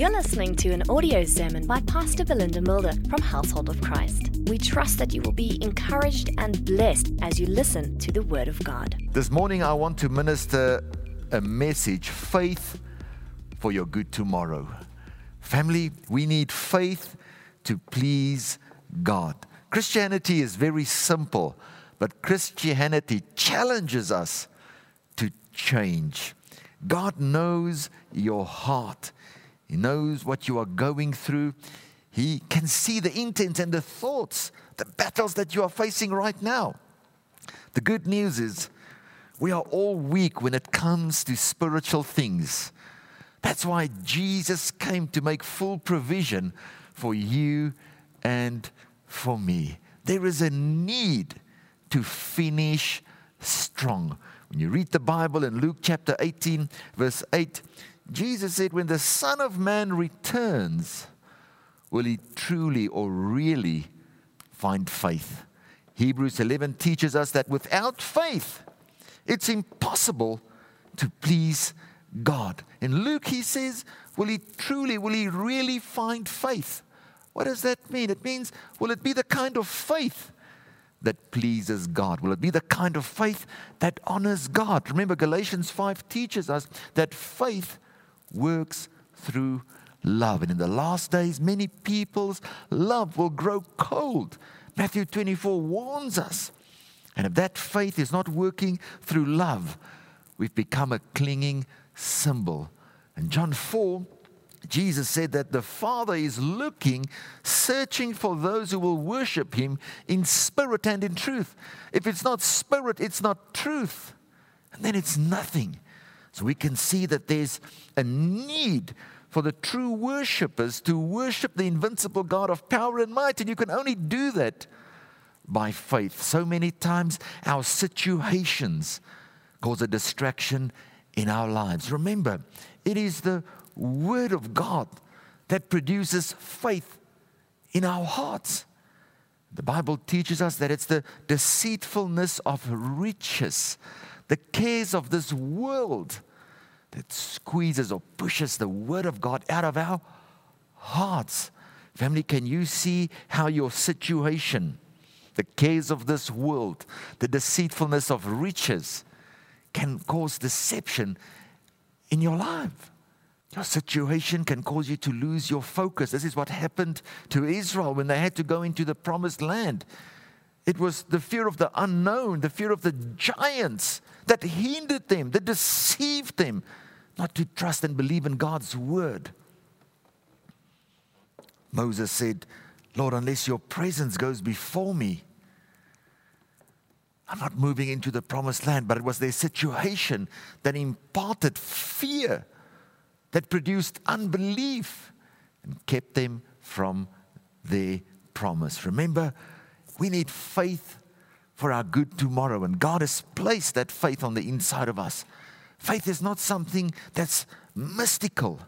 You're listening to an audio sermon by Pastor Belinda Mulder from Household of Christ. We trust that you will be encouraged and blessed as you listen to the Word of God. This morning, I want to minister a message faith for your good tomorrow. Family, we need faith to please God. Christianity is very simple, but Christianity challenges us to change. God knows your heart. He knows what you are going through. He can see the intent and the thoughts, the battles that you are facing right now. The good news is we are all weak when it comes to spiritual things. That's why Jesus came to make full provision for you and for me. There is a need to finish strong. When you read the Bible in Luke chapter 18, verse 8, Jesus said, When the Son of Man returns, will he truly or really find faith? Hebrews 11 teaches us that without faith, it's impossible to please God. In Luke, he says, Will he truly, will he really find faith? What does that mean? It means, will it be the kind of faith that pleases God? Will it be the kind of faith that honors God? Remember, Galatians 5 teaches us that faith works through love. And in the last days, many people's love will grow cold. Matthew 24 warns us. And if that faith is not working through love, we've become a clinging cymbal. And John 4 Jesus said that the Father is looking, searching for those who will worship Him in spirit and in truth. If it's not spirit, it's not truth. And then it's nothing. So we can see that there's a need for the true worshippers to worship the invincible God of power and might. And you can only do that by faith. So many times our situations cause a distraction in our lives. Remember, it is the Word of God that produces faith in our hearts. The Bible teaches us that it's the deceitfulness of riches, the cares of this world that squeezes or pushes the Word of God out of our hearts. Family, can you see how your situation, the cares of this world, the deceitfulness of riches, can cause deception in your life? Your situation can cause you to lose your focus. This is what happened to Israel when they had to go into the promised land. It was the fear of the unknown, the fear of the giants that hindered them, that deceived them not to trust and believe in God's word. Moses said, Lord, unless your presence goes before me, I'm not moving into the promised land. But it was their situation that imparted fear that produced unbelief and kept them from their promise. Remember, we need faith for our good tomorrow, and God has placed that faith on the inside of us. Faith is not something that's mystical.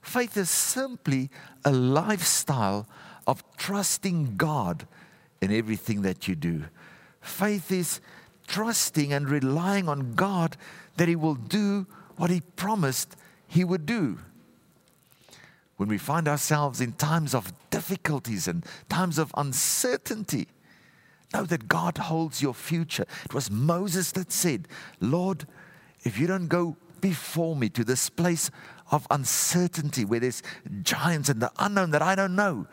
Faith is simply a lifestyle of trusting God in everything that you do. Faith is trusting and relying on God that He will do what He promised he would do. When we find ourselves in times of difficulties and times of uncertainty, know that God holds your future. It was Moses that said, Lord, if you don't go before me to this place of uncertainty where there's giants and the unknown that I don't know,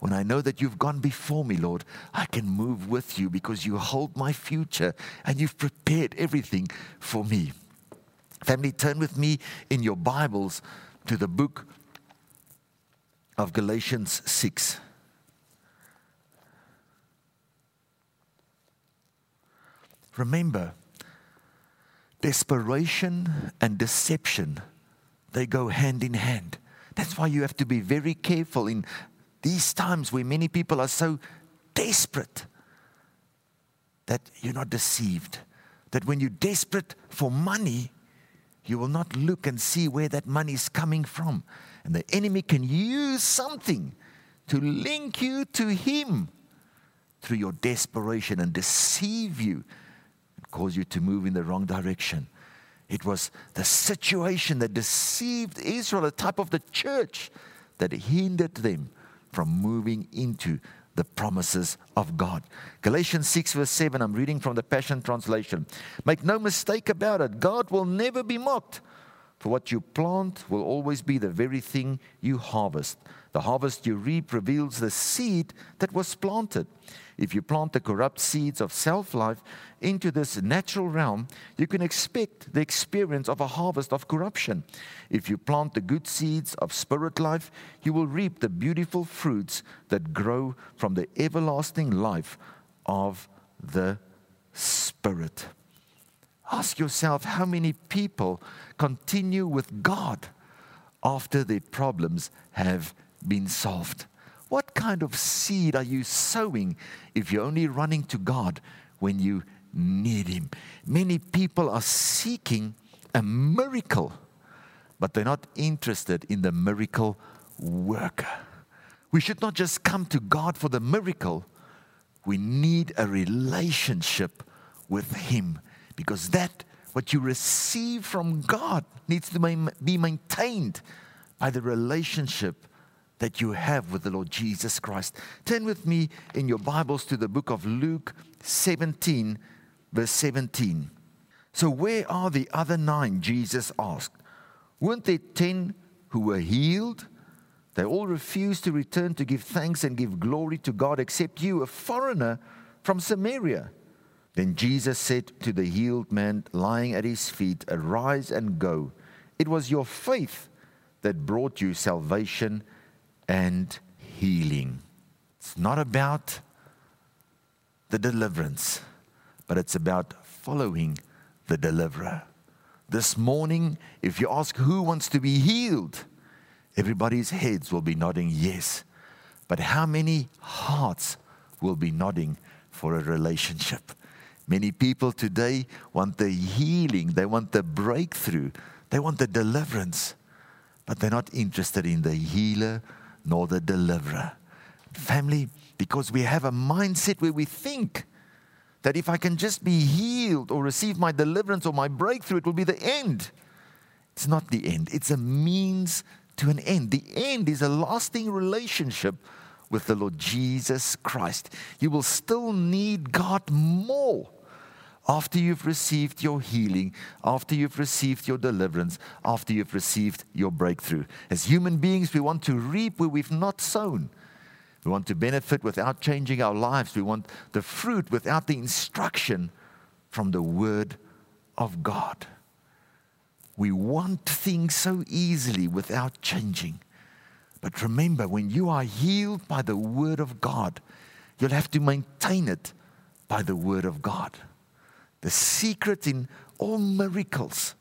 when I know that you've gone before me, Lord, I can move with you because you hold my future and you've prepared everything for me. Family, turn with me in your Bibles to the book of Galatians 6. Remember, desperation and deception, they go hand in hand. That's why you have to be very careful in these times where many people are so desperate that you're not deceived. That when you're desperate for money, you will not look and see where that money is coming from. And the enemy can use something to link you to him through your desperation and deceive you cause you to move in the wrong direction. It was the situation that deceived Israel, a type of the church that hindered them from moving into the promises of God. Galatians 6, verse 7, I'm reading from the Passion Translation. Make no mistake about it, God will never be mocked. For what you plant will always be the very thing you harvest. The harvest you reap reveals the seed that was planted. If you plant the corrupt seeds of self life into this natural realm, you can expect the experience of a harvest of corruption. If you plant the good seeds of spirit life, you will reap the beautiful fruits that grow from the everlasting life of the Spirit. Ask yourself how many people continue with God after their problems have been solved. What kind of seed are you sowing if you're only running to God when you need Him? Many people are seeking a miracle, but they're not interested in the miracle worker. We should not just come to God for the miracle, we need a relationship with Him because that, what you receive from God, needs to be maintained by the relationship that you have with the Lord Jesus Christ. Turn with me in your Bibles to the book of Luke 17, verse 17. So, where are the other nine? Jesus asked. Weren't there ten who were healed? They all refused to return to give thanks and give glory to God, except you, a foreigner from Samaria. Then Jesus said to the healed man lying at his feet, Arise and go. It was your faith that brought you salvation and healing. It's not about the deliverance, but it's about following the deliverer. This morning, if you ask who wants to be healed, everybody's heads will be nodding yes. But how many hearts will be nodding for a relationship? Many people today want the healing, they want the breakthrough, they want the deliverance, but they're not interested in the healer nor the deliverer. Family, because we have a mindset where we think that if I can just be healed or receive my deliverance or my breakthrough, it will be the end. It's not the end, it's a means to an end. The end is a lasting relationship with the Lord Jesus Christ. You will still need God more after you've received your healing, after you've received your deliverance, after you've received your breakthrough. As human beings, we want to reap where we've not sown. We want to benefit without changing our lives. We want the fruit without the instruction from the Word of God. We want things so easily without changing. But remember, when you are healed by the Word of God, you'll have to maintain it by the Word of God. The secret in all miracles,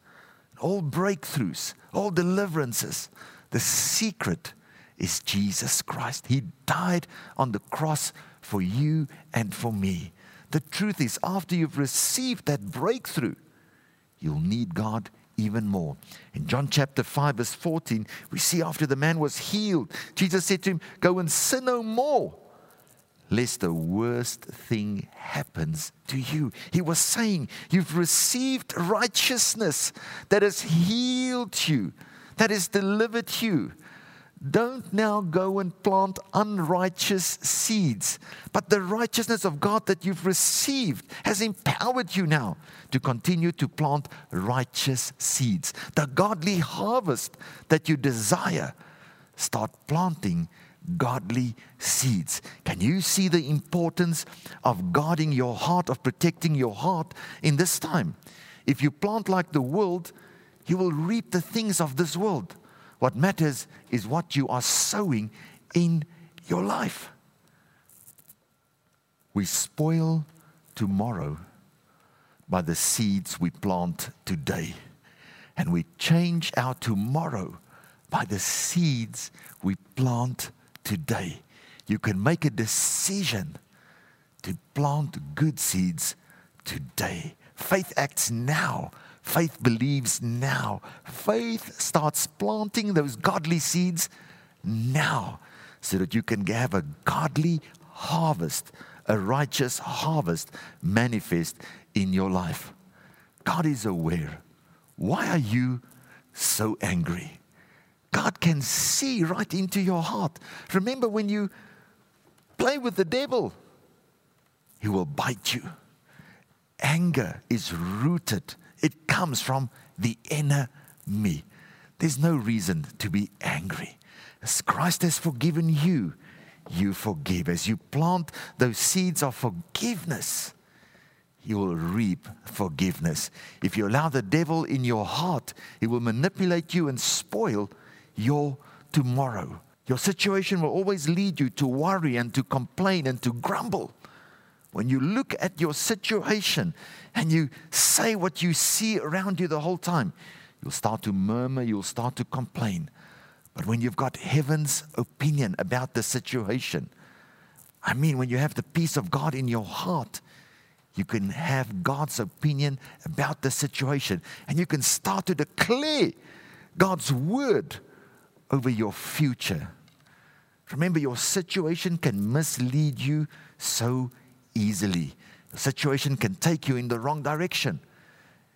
all breakthroughs, all deliverances, the secret is Jesus Christ. He died on the cross for you and for me. The truth is, after you've received that breakthrough, you'll need God even more. In John chapter 5, verse 14, we see after the man was healed, Jesus said to him, Go and sin no more lest the worst thing happens to you. He was saying, You've received righteousness that has healed you, that has delivered you. Don't now go and plant unrighteous seeds, but the righteousness of God that you've received has empowered you now to continue to plant righteous seeds. The godly harvest that you desire, start planting godly seeds. Can you see the importance of guarding your heart, of protecting your heart in this time? If you plant like the world, you will reap the things of this world. What matters is what you are sowing in your life. We spoil tomorrow by the seeds we plant today. And we change our tomorrow by the seeds we plant today. You can make a decision to plant good seeds today. Faith acts now. Faith believes now. Faith starts planting those godly seeds now so that you can have a godly harvest, a righteous harvest manifest in your life. God is aware Why are you so angry? God can see right into your heart. Remember when you play with the devil, he will bite you. Anger is rooted, it comes from the inner me. There's no reason to be angry. As Christ has forgiven you, you forgive. As you plant those seeds of forgiveness, you will reap forgiveness. If you allow the devil in your heart, he will manipulate you and spoil your tomorrow. Your situation will always lead you to worry and to complain and to grumble. When you look at your situation and you say what you see around you the whole time, you'll start to murmur, you'll start to complain. But when you've got heaven's opinion about the situation, I mean, when you have the peace of God in your heart, you can have God's opinion about the situation and you can start to declare God's word over your future. Remember, your situation can mislead you so easily. The situation can take you in the wrong direction.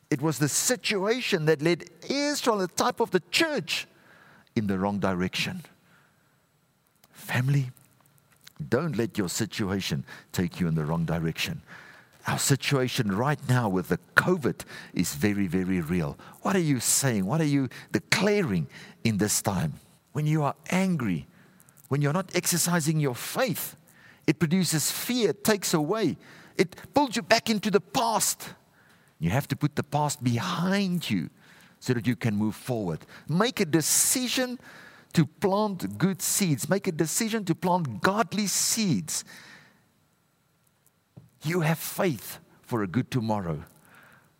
It was the situation that led Israel, the type of the church, in the wrong direction. Family, don't let your situation take you in the wrong direction. Our situation right now with the COVID is very, very real. What are you saying? What are you declaring in this time? When you are angry, when you're not exercising your faith, it produces fear, it takes away, it pulls you back into the past. You have to put the past behind you so that you can move forward. Make a decision to plant good seeds, make a decision to plant godly seeds. You have faith for a good tomorrow.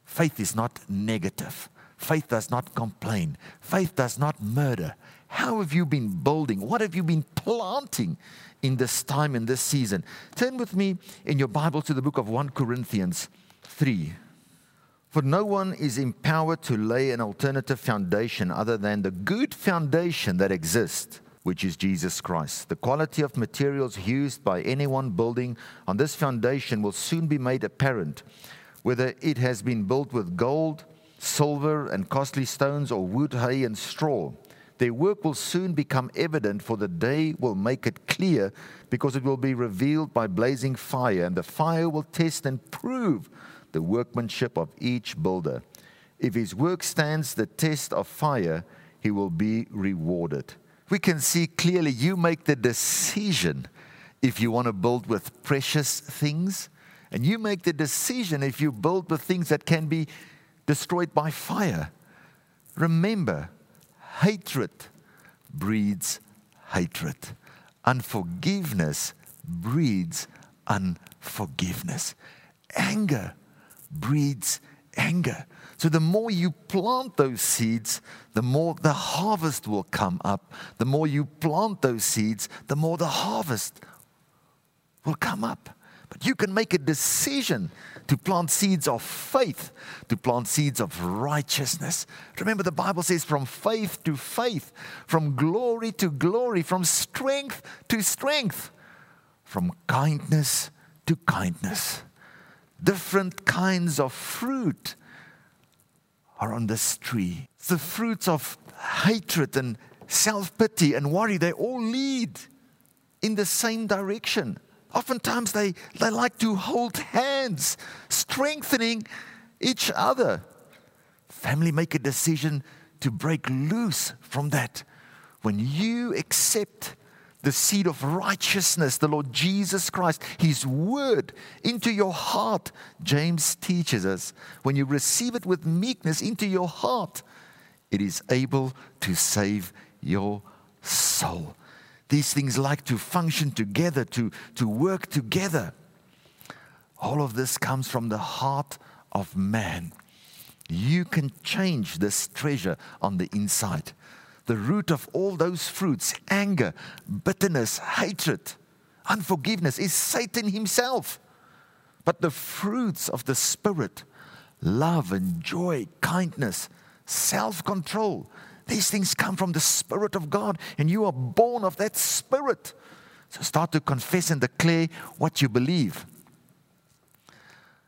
Faith is not negative. Faith does not complain. Faith does not murder. How have you been building? What have you been planting in this time, in this season? Turn with me in your Bible to the book of 1 Corinthians 3. For no one is empowered to lay an alternative foundation other than the good foundation that exists, which is Jesus Christ. The quality of materials used by anyone building on this foundation will soon be made apparent, whether it has been built with gold, silver, and costly stones, or wood, hay, and straw. Their work will soon become evident, for the day will make it clear, because it will be revealed by blazing fire, and the fire will test and prove the workmanship of each builder. If his work stands the test of fire, he will be rewarded. We can see clearly you make the decision if you want to build with precious things, and you make the decision if you build with things that can be destroyed by fire. Remember, hatred breeds hatred, unforgiveness breeds unforgiveness, anger breeds anger. So the more you plant those seeds, the more the harvest will come up. The more you plant those seeds, the more the harvest will come up. But you can make a decision to plant seeds of faith, to plant seeds of righteousness. Remember, the Bible says from faith to faith, from glory to glory, from strength to strength, from kindness to kindness different kinds of fruit are on this tree. The fruits of hatred and self pity and worry, they all lead in the same direction. Oftentimes, they, they like to hold hands, strengthening each other. Family make a decision to break loose from that. When you accept the seed of righteousness, the Lord Jesus Christ, His word into your heart. James teaches us when you receive it with meekness into your heart, it is able to save your soul. These things like to function together, to, to work together. All of this comes from the heart of man. You can change this treasure on the inside the root of all those fruits anger, bitterness, hatred, unforgiveness is Satan himself. But the fruits of the Spirit, love and joy, kindness, self control, these things come from the Spirit of God, and you are born of that Spirit. So start to confess and declare what you believe.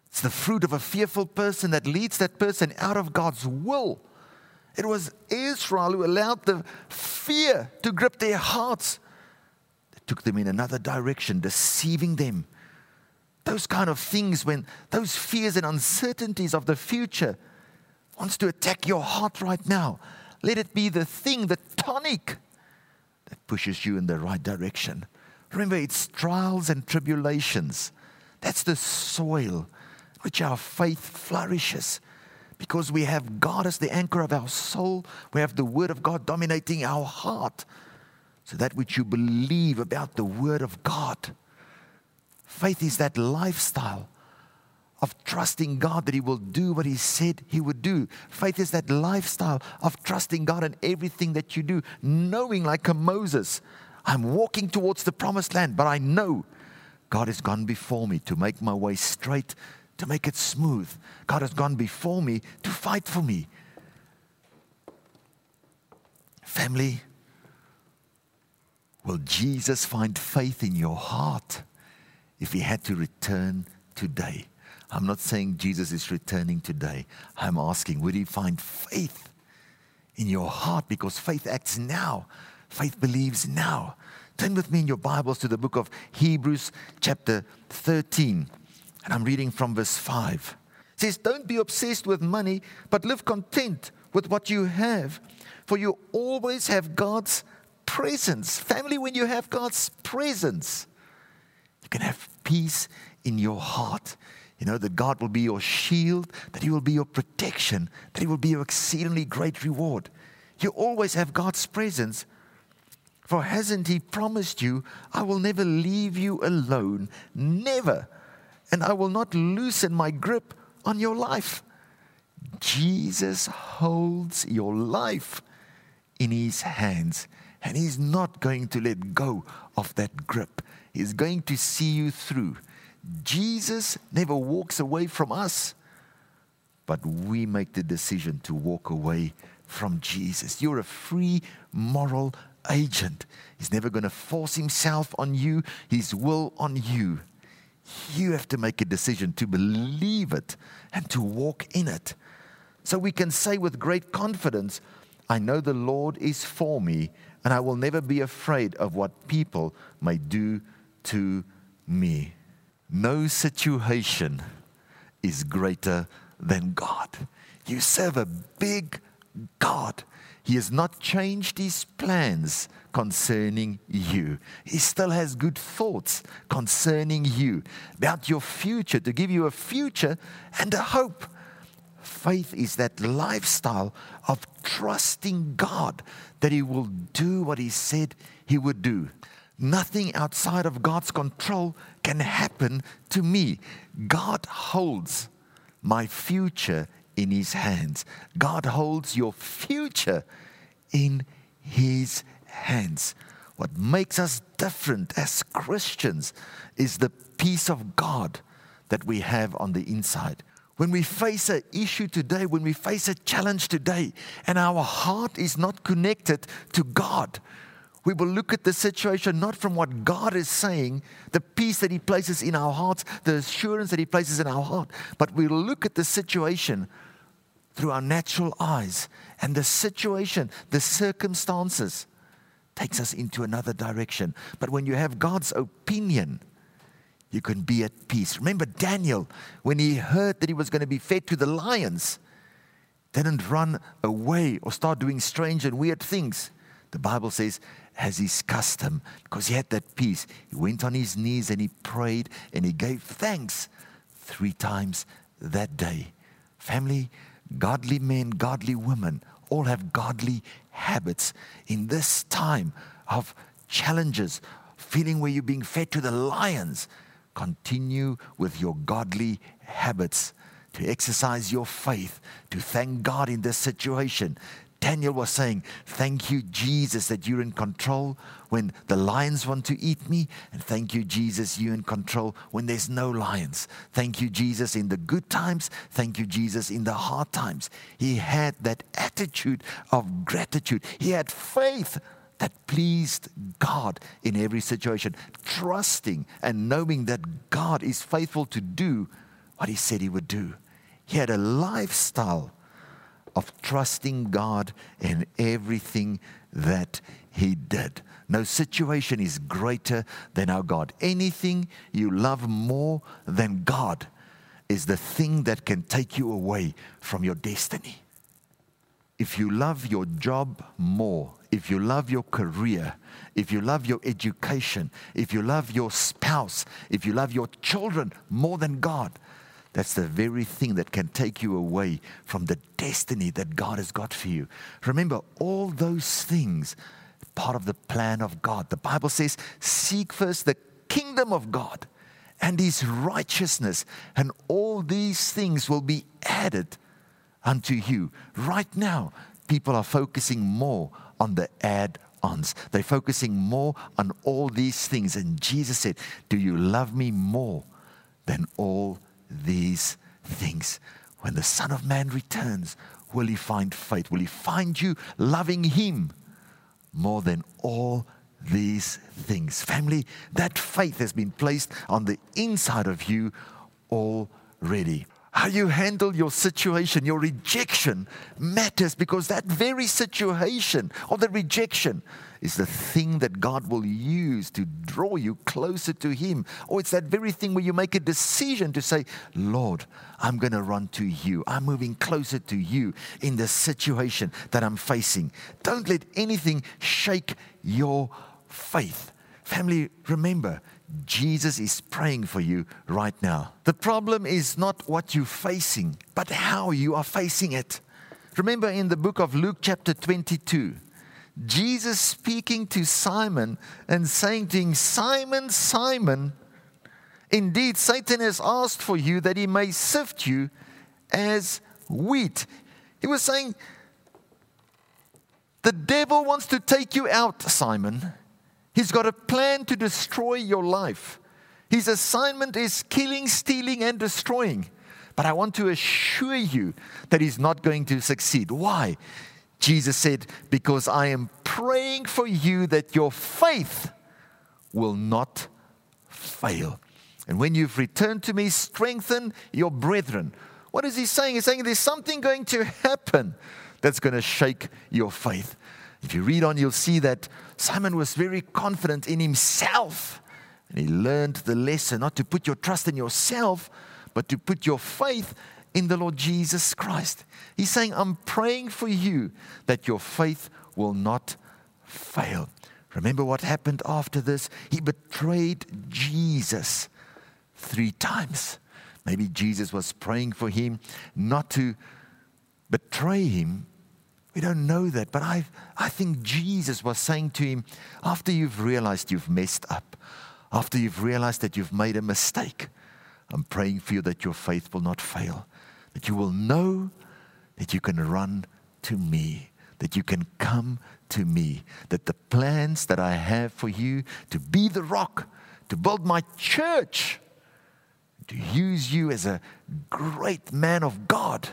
It's the fruit of a fearful person that leads that person out of God's will. It was Israel who allowed the fear to grip their hearts. It took them in another direction, deceiving them. Those kind of things, when those fears and uncertainties of the future wants to attack your heart right now, let it be the thing, the tonic that pushes you in the right direction. Remember, it's trials and tribulations. That's the soil which our faith flourishes because we have God as the anchor of our soul. We have the Word of God dominating our heart. So that which you believe about the Word of God. Faith is that lifestyle of trusting God that He will do what He said He would do. Faith is that lifestyle of trusting God in everything that you do, knowing, like a Moses, I'm walking towards the promised land, but I know God has gone before me to make my way straight, to make it smooth. God has gone before me to fight for me. Family, will Jesus find faith in your heart if he had to return today? I'm not saying Jesus is returning today. I'm asking, would he find faith in your heart? Because faith acts now, faith believes now. Turn with me in your Bibles to the book of Hebrews, chapter 13. And I'm reading from verse 5. It says, Don't be obsessed with money, but live content with what you have, for you always have God's presence. Family, when you have God's presence, you can have peace in your heart. You know, that God will be your shield, that He will be your protection, that He will be your exceedingly great reward. You always have God's presence. For hasn't He promised you, I will never leave you alone? Never. And I will not loosen my grip on your life. Jesus holds your life in His hands, and He's not going to let go of that grip. He's going to see you through. Jesus never walks away from us, but we make the decision to walk away from Jesus. You're a free moral agent. He's never going to force himself on you, his will on you. You have to make a decision to believe it and to walk in it. So we can say with great confidence, I know the Lord is for me, and I will never be afraid of what people may do to me. No situation is greater than God. You serve a big God. He has not changed his plans concerning you. He still has good thoughts concerning you about your future, to give you a future and a hope. Faith is that lifestyle of trusting God that He will do what He said He would do. Nothing outside of God's control can happen to me. God holds my future in His hands. God holds your future in His hands. What makes us different as Christians is the peace of God that we have on the inside. When we face an issue today, when we face a challenge today, and our heart is not connected to God, we will look at the situation not from what God is saying, the peace that He places in our hearts, the assurance that He places in our heart, but we look at the situation through our natural eyes. And the situation, the circumstances, takes us into another direction. But when you have God's opinion, you can be at peace. Remember Daniel, when he heard that he was going to be fed to the lions, didn't run away or start doing strange and weird things. The Bible says as his custom because he had that peace. He went on his knees and he prayed and he gave thanks three times that day. Family, godly men, godly women, all have godly habits in this time of challenges, feeling where you're being fed to the lions. Continue with your godly habits to exercise your faith, to thank God in this situation, Daniel was saying, Thank you, Jesus, that you're in control when the lions want to eat me. And thank you, Jesus, you're in control when there's no lions. Thank you, Jesus, in the good times. Thank you, Jesus, in the hard times. He had that attitude of gratitude, he had faith that pleased God in every situation, trusting and knowing that God is faithful to do what he said he would do. He had a lifestyle of trusting God in everything that he did. No situation is greater than our God. Anything you love more than God is the thing that can take you away from your destiny. If you love your job more, if you love your career, if you love your education, if you love your spouse, if you love your children more than God, that's the very thing that can take you away from the destiny that God has got for you. Remember, all those things, part of the plan of God. The Bible says, seek first the kingdom of God and his righteousness, and all these things will be added unto you. Right now, people are focusing more on the add ons. They're focusing more on all these things. And Jesus said, Do you love me more than all these things. When the Son of Man returns, will he find faith? Will he find you loving him more than all these things? Family, that faith has been placed on the inside of you already. How you handle your situation, your rejection matters because that very situation or the rejection is the thing that God will use to draw you closer to Him. Or it's that very thing where you make a decision to say, Lord, I'm going to run to you. I'm moving closer to you in the situation that I'm facing. Don't let anything shake your faith. Family, remember, Jesus is praying for you right now. The problem is not what you're facing, but how you are facing it. Remember in the book of Luke, chapter 22, Jesus speaking to Simon and saying to him, Simon, Simon, indeed Satan has asked for you that he may sift you as wheat. He was saying, The devil wants to take you out, Simon. He's got a plan to destroy your life. His assignment is killing, stealing, and destroying. But I want to assure you that he's not going to succeed. Why? Jesus said, Because I am praying for you that your faith will not fail. And when you've returned to me, strengthen your brethren. What is he saying? He's saying there's something going to happen that's going to shake your faith. If you read on, you'll see that Simon was very confident in himself. And he learned the lesson not to put your trust in yourself, but to put your faith in the Lord Jesus Christ. He's saying, I'm praying for you that your faith will not fail. Remember what happened after this? He betrayed Jesus three times. Maybe Jesus was praying for him not to betray him. We don't know that, but I, I think Jesus was saying to him, after you've realized you've messed up, after you've realized that you've made a mistake, I'm praying for you that your faith will not fail that you will know that you can run to me, that you can come to me, that the plans that I have for you to be the rock, to build my church, to use you as a great man of God.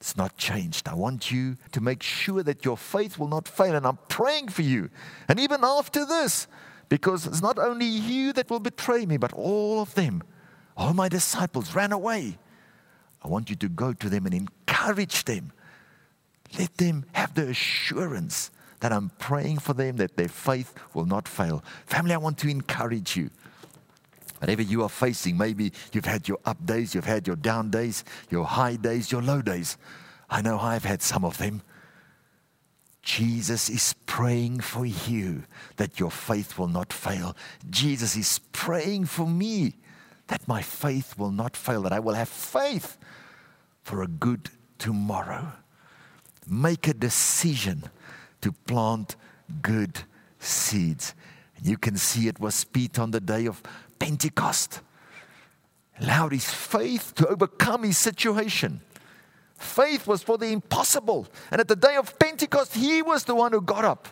It's not changed. I want you to make sure that your faith will not fail. And I'm praying for you. And even after this, because it's not only you that will betray me, but all of them, all my disciples ran away. I want you to go to them and encourage them. Let them have the assurance that I'm praying for them, that their faith will not fail. Family, I want to encourage you. Whatever you are facing, maybe you've had your up days, you've had your down days, your high days, your low days. I know I've had some of them. Jesus is praying for you that your faith will not fail. Jesus is praying for me that my faith will not fail, that I will have faith for a good tomorrow. Make a decision to plant good seeds. You can see it was Pete on the day of Pentecost. Allowed his faith to overcome his situation. Faith was for the impossible. And at the day of Pentecost, he was the one who got up.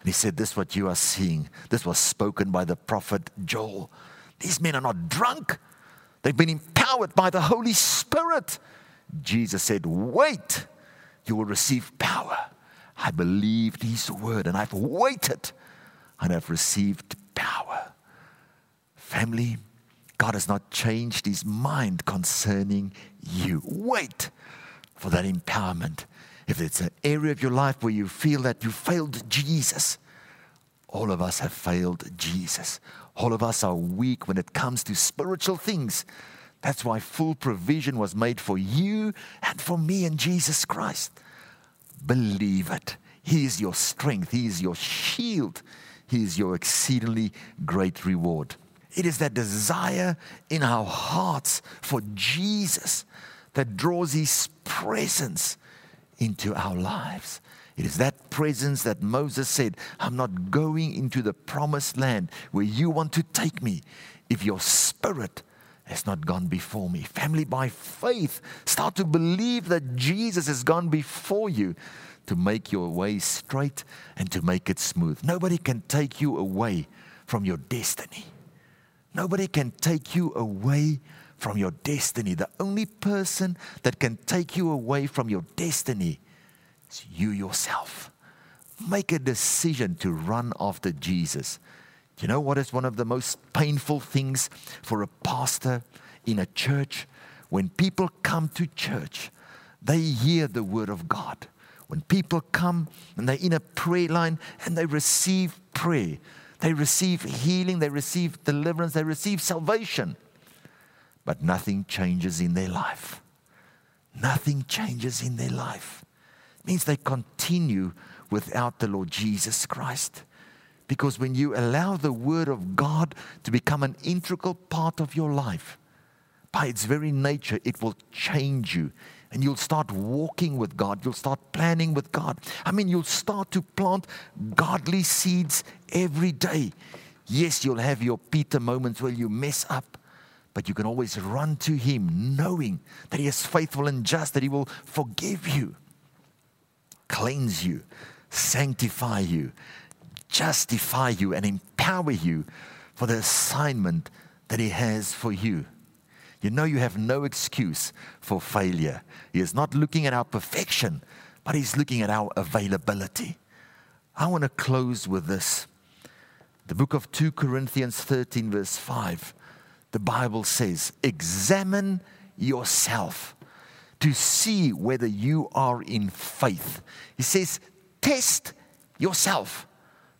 And he said, This is what you are seeing. This was spoken by the prophet Joel. These men are not drunk, they've been empowered by the Holy Spirit. Jesus said, Wait, you will receive power. I believed his word and I've waited and I've received power. Family, God has not changed his mind concerning you. Wait for that empowerment. If it's an area of your life where you feel that you failed Jesus, all of us have failed Jesus. All of us are weak when it comes to spiritual things. That's why full provision was made for you and for me in Jesus Christ. Believe it. He is your strength, He is your shield, He is your exceedingly great reward. It is that desire in our hearts for Jesus that draws His presence into our lives. It is that presence that Moses said, I'm not going into the promised land where you want to take me if your spirit has not gone before me. Family, by faith, start to believe that Jesus has gone before you to make your way straight and to make it smooth. Nobody can take you away from your destiny. Nobody can take you away from your destiny. The only person that can take you away from your destiny is you yourself. Make a decision to run after Jesus. Do you know what is one of the most painful things for a pastor in a church? When people come to church, they hear the word of God. When people come and they're in a prayer line and they receive prayer, they receive healing, they receive deliverance, they receive salvation, but nothing changes in their life. Nothing changes in their life. Means they continue without the Lord Jesus Christ. Because when you allow the Word of God to become an integral part of your life, by its very nature, it will change you and you'll start walking with God. You'll start planning with God. I mean, you'll start to plant godly seeds every day. Yes, you'll have your Peter moments where you mess up, but you can always run to Him knowing that He is faithful and just, that He will forgive you, cleanse you, sanctify you, justify you, and empower you for the assignment that He has for you you know you have no excuse for failure. He is not looking at our perfection, but He's looking at our availability. I want to close with this. The book of 2 Corinthians 13, verse 5, the Bible says, Examine yourself to see whether you are in faith. He says, Test yourself.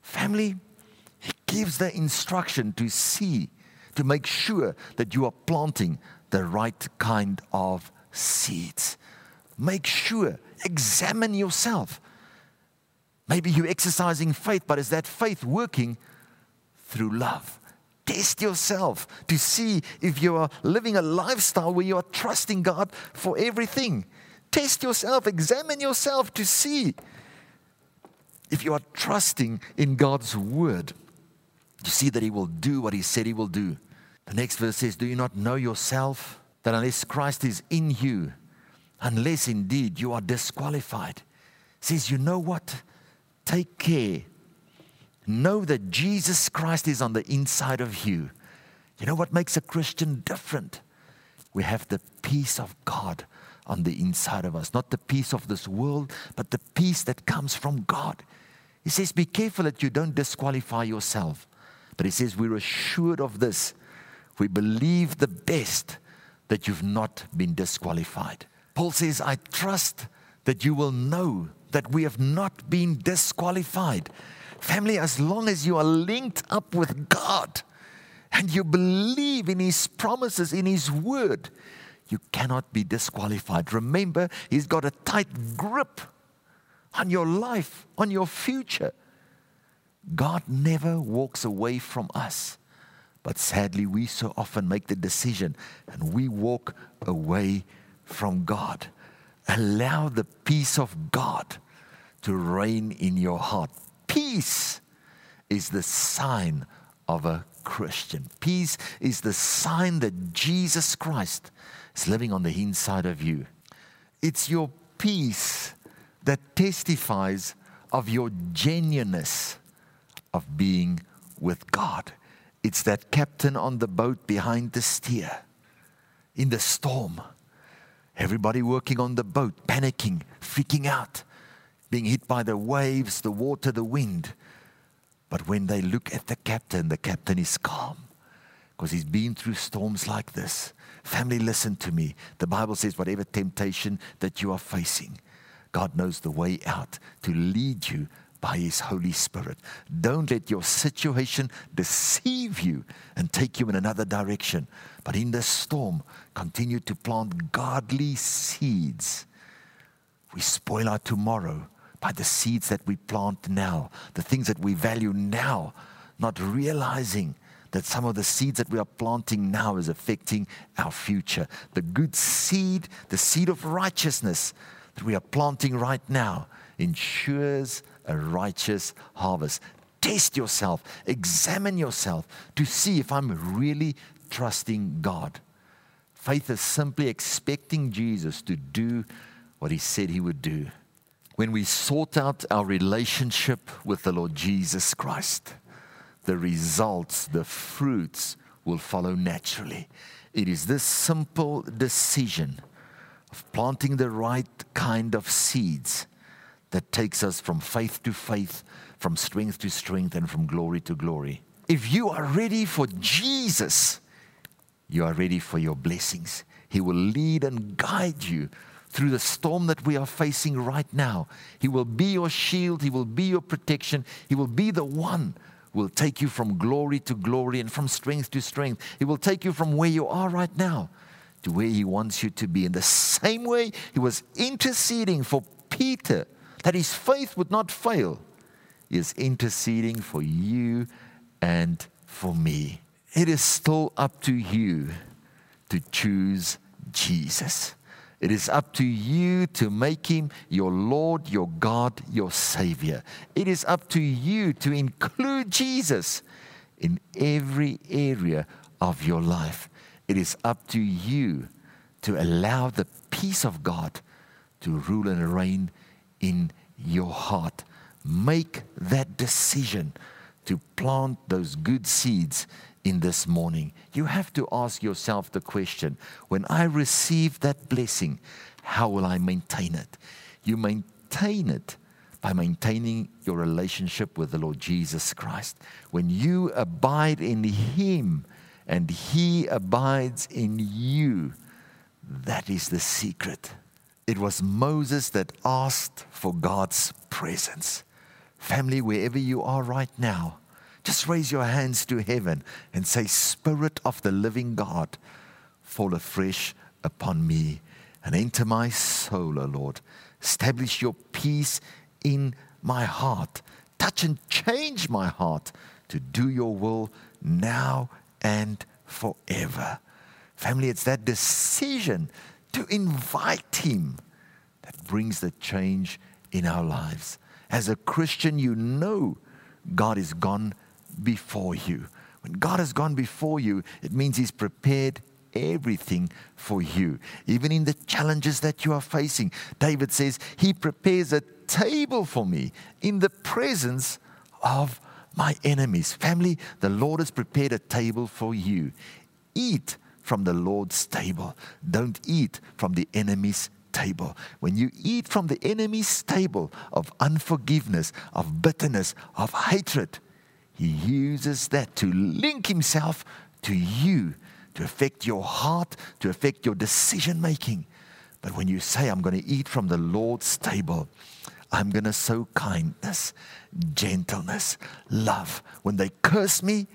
Family, He gives the instruction to see to make sure that you are planting the right kind of seeds. Make sure, examine yourself. Maybe you're exercising faith, but is that faith working through love? Test yourself to see if you are living a lifestyle where you are trusting God for everything. Test yourself, examine yourself to see if you are trusting in God's word. You see that He will do what He said He will do. The next verse says, Do you not know yourself that unless Christ is in you, unless indeed you are disqualified? says, You know what? Take care. Know that Jesus Christ is on the inside of you. You know what makes a Christian different? We have the peace of God on the inside of us. Not the peace of this world, but the peace that comes from God. He says, Be careful that you don't disqualify yourself. But he says, We're assured of this we believe the best that you've not been disqualified. Paul says, I trust that you will know that we have not been disqualified. Family, as long as you are linked up with God and you believe in His promises, in His word, you cannot be disqualified. Remember, He's got a tight grip on your life, on your future. God never walks away from us. But sadly, we so often make the decision and we walk away from God. Allow the peace of God to reign in your heart. Peace is the sign of a Christian. Peace is the sign that Jesus Christ is living on the inside of you. It's your peace that testifies of your genuineness of being with God. It's that captain on the boat behind the steer in the storm. Everybody working on the boat, panicking, freaking out, being hit by the waves, the water, the wind. But when they look at the captain, the captain is calm because he's been through storms like this. Family, listen to me. The Bible says, whatever temptation that you are facing, God knows the way out to lead you by His Holy Spirit. Don't let your situation deceive you and take you in another direction. But in the storm, continue to plant godly seeds. We spoil our tomorrow by the seeds that we plant now, the things that we value now, not realizing that some of the seeds that we are planting now is affecting our future. The good seed, the seed of righteousness that we are planting right now, ensures a righteous harvest. Test yourself, examine yourself to see if I'm really trusting God. Faith is simply expecting Jesus to do what he said he would do. When we sort out our relationship with the Lord Jesus Christ, the results, the fruits will follow naturally. It is this simple decision of planting the right kind of seeds that takes us from faith to faith, from strength to strength, and from glory to glory. If you are ready for Jesus, you are ready for your blessings. He will lead and guide you through the storm that we are facing right now. He will be your shield, He will be your protection, He will be the one who will take you from glory to glory and from strength to strength. He will take you from where you are right now to where He wants you to be. In the same way, He was interceding for Peter that his faith would not fail, He is interceding for you and for me. It is still up to you to choose Jesus. It is up to you to make him your Lord, your God, your Savior. It is up to you to include Jesus in every area of your life. It is up to you to allow the peace of God to rule and reign in your heart. Make that decision to plant those good seeds in this morning. You have to ask yourself the question when I receive that blessing, how will I maintain it? You maintain it by maintaining your relationship with the Lord Jesus Christ. When you abide in Him and He abides in you, that is the secret. It was Moses that asked for God's presence. Family, wherever you are right now, just raise your hands to heaven and say, Spirit of the living God, fall afresh upon me and enter my soul, O Lord. Establish your peace in my heart. Touch and change my heart to do your will now and forever. Family, it's that decision to invite Him that brings the change in our lives. As a Christian, you know God is gone before you. When God has gone before you, it means He's prepared everything for you, even in the challenges that you are facing. David says, He prepares a table for me in the presence of my enemies. Family, the Lord has prepared a table for you. Eat from the Lord's table, don't eat from the enemy's table. When you eat from the enemy's table of unforgiveness, of bitterness, of hatred, he uses that to link himself to you, to affect your heart, to affect your decision making. But when you say, I'm going to eat from the Lord's table, I'm going to sow kindness, gentleness, love. When they curse me,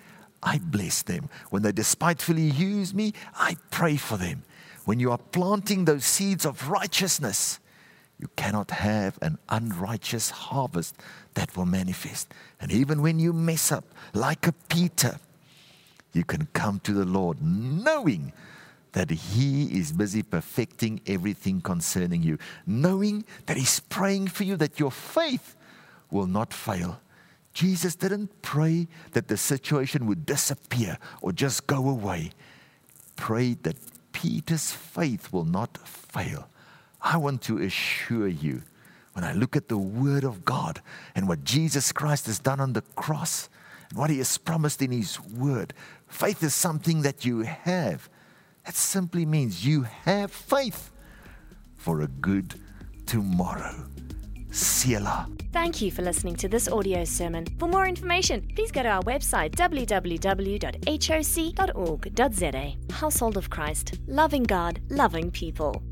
I bless them. When they despitefully use me, I pray for them. When you are planting those seeds of righteousness, you cannot have an unrighteous harvest that will manifest. And even when you mess up, like a Peter, you can come to the Lord knowing that He is busy perfecting everything concerning you, knowing that He's praying for you, that your faith will not fail. Jesus didn't pray that the situation would disappear or just go away. Prayed that Peter's faith will not fail. I want to assure you, when I look at the Word of God and what Jesus Christ has done on the cross and what He has promised in His Word, faith is something that you have. That simply means you have faith for a good tomorrow. Selah. Thank you for listening to this audio sermon. For more information, please go to our website www.hoc.org.za. Household of Christ, loving God, loving people.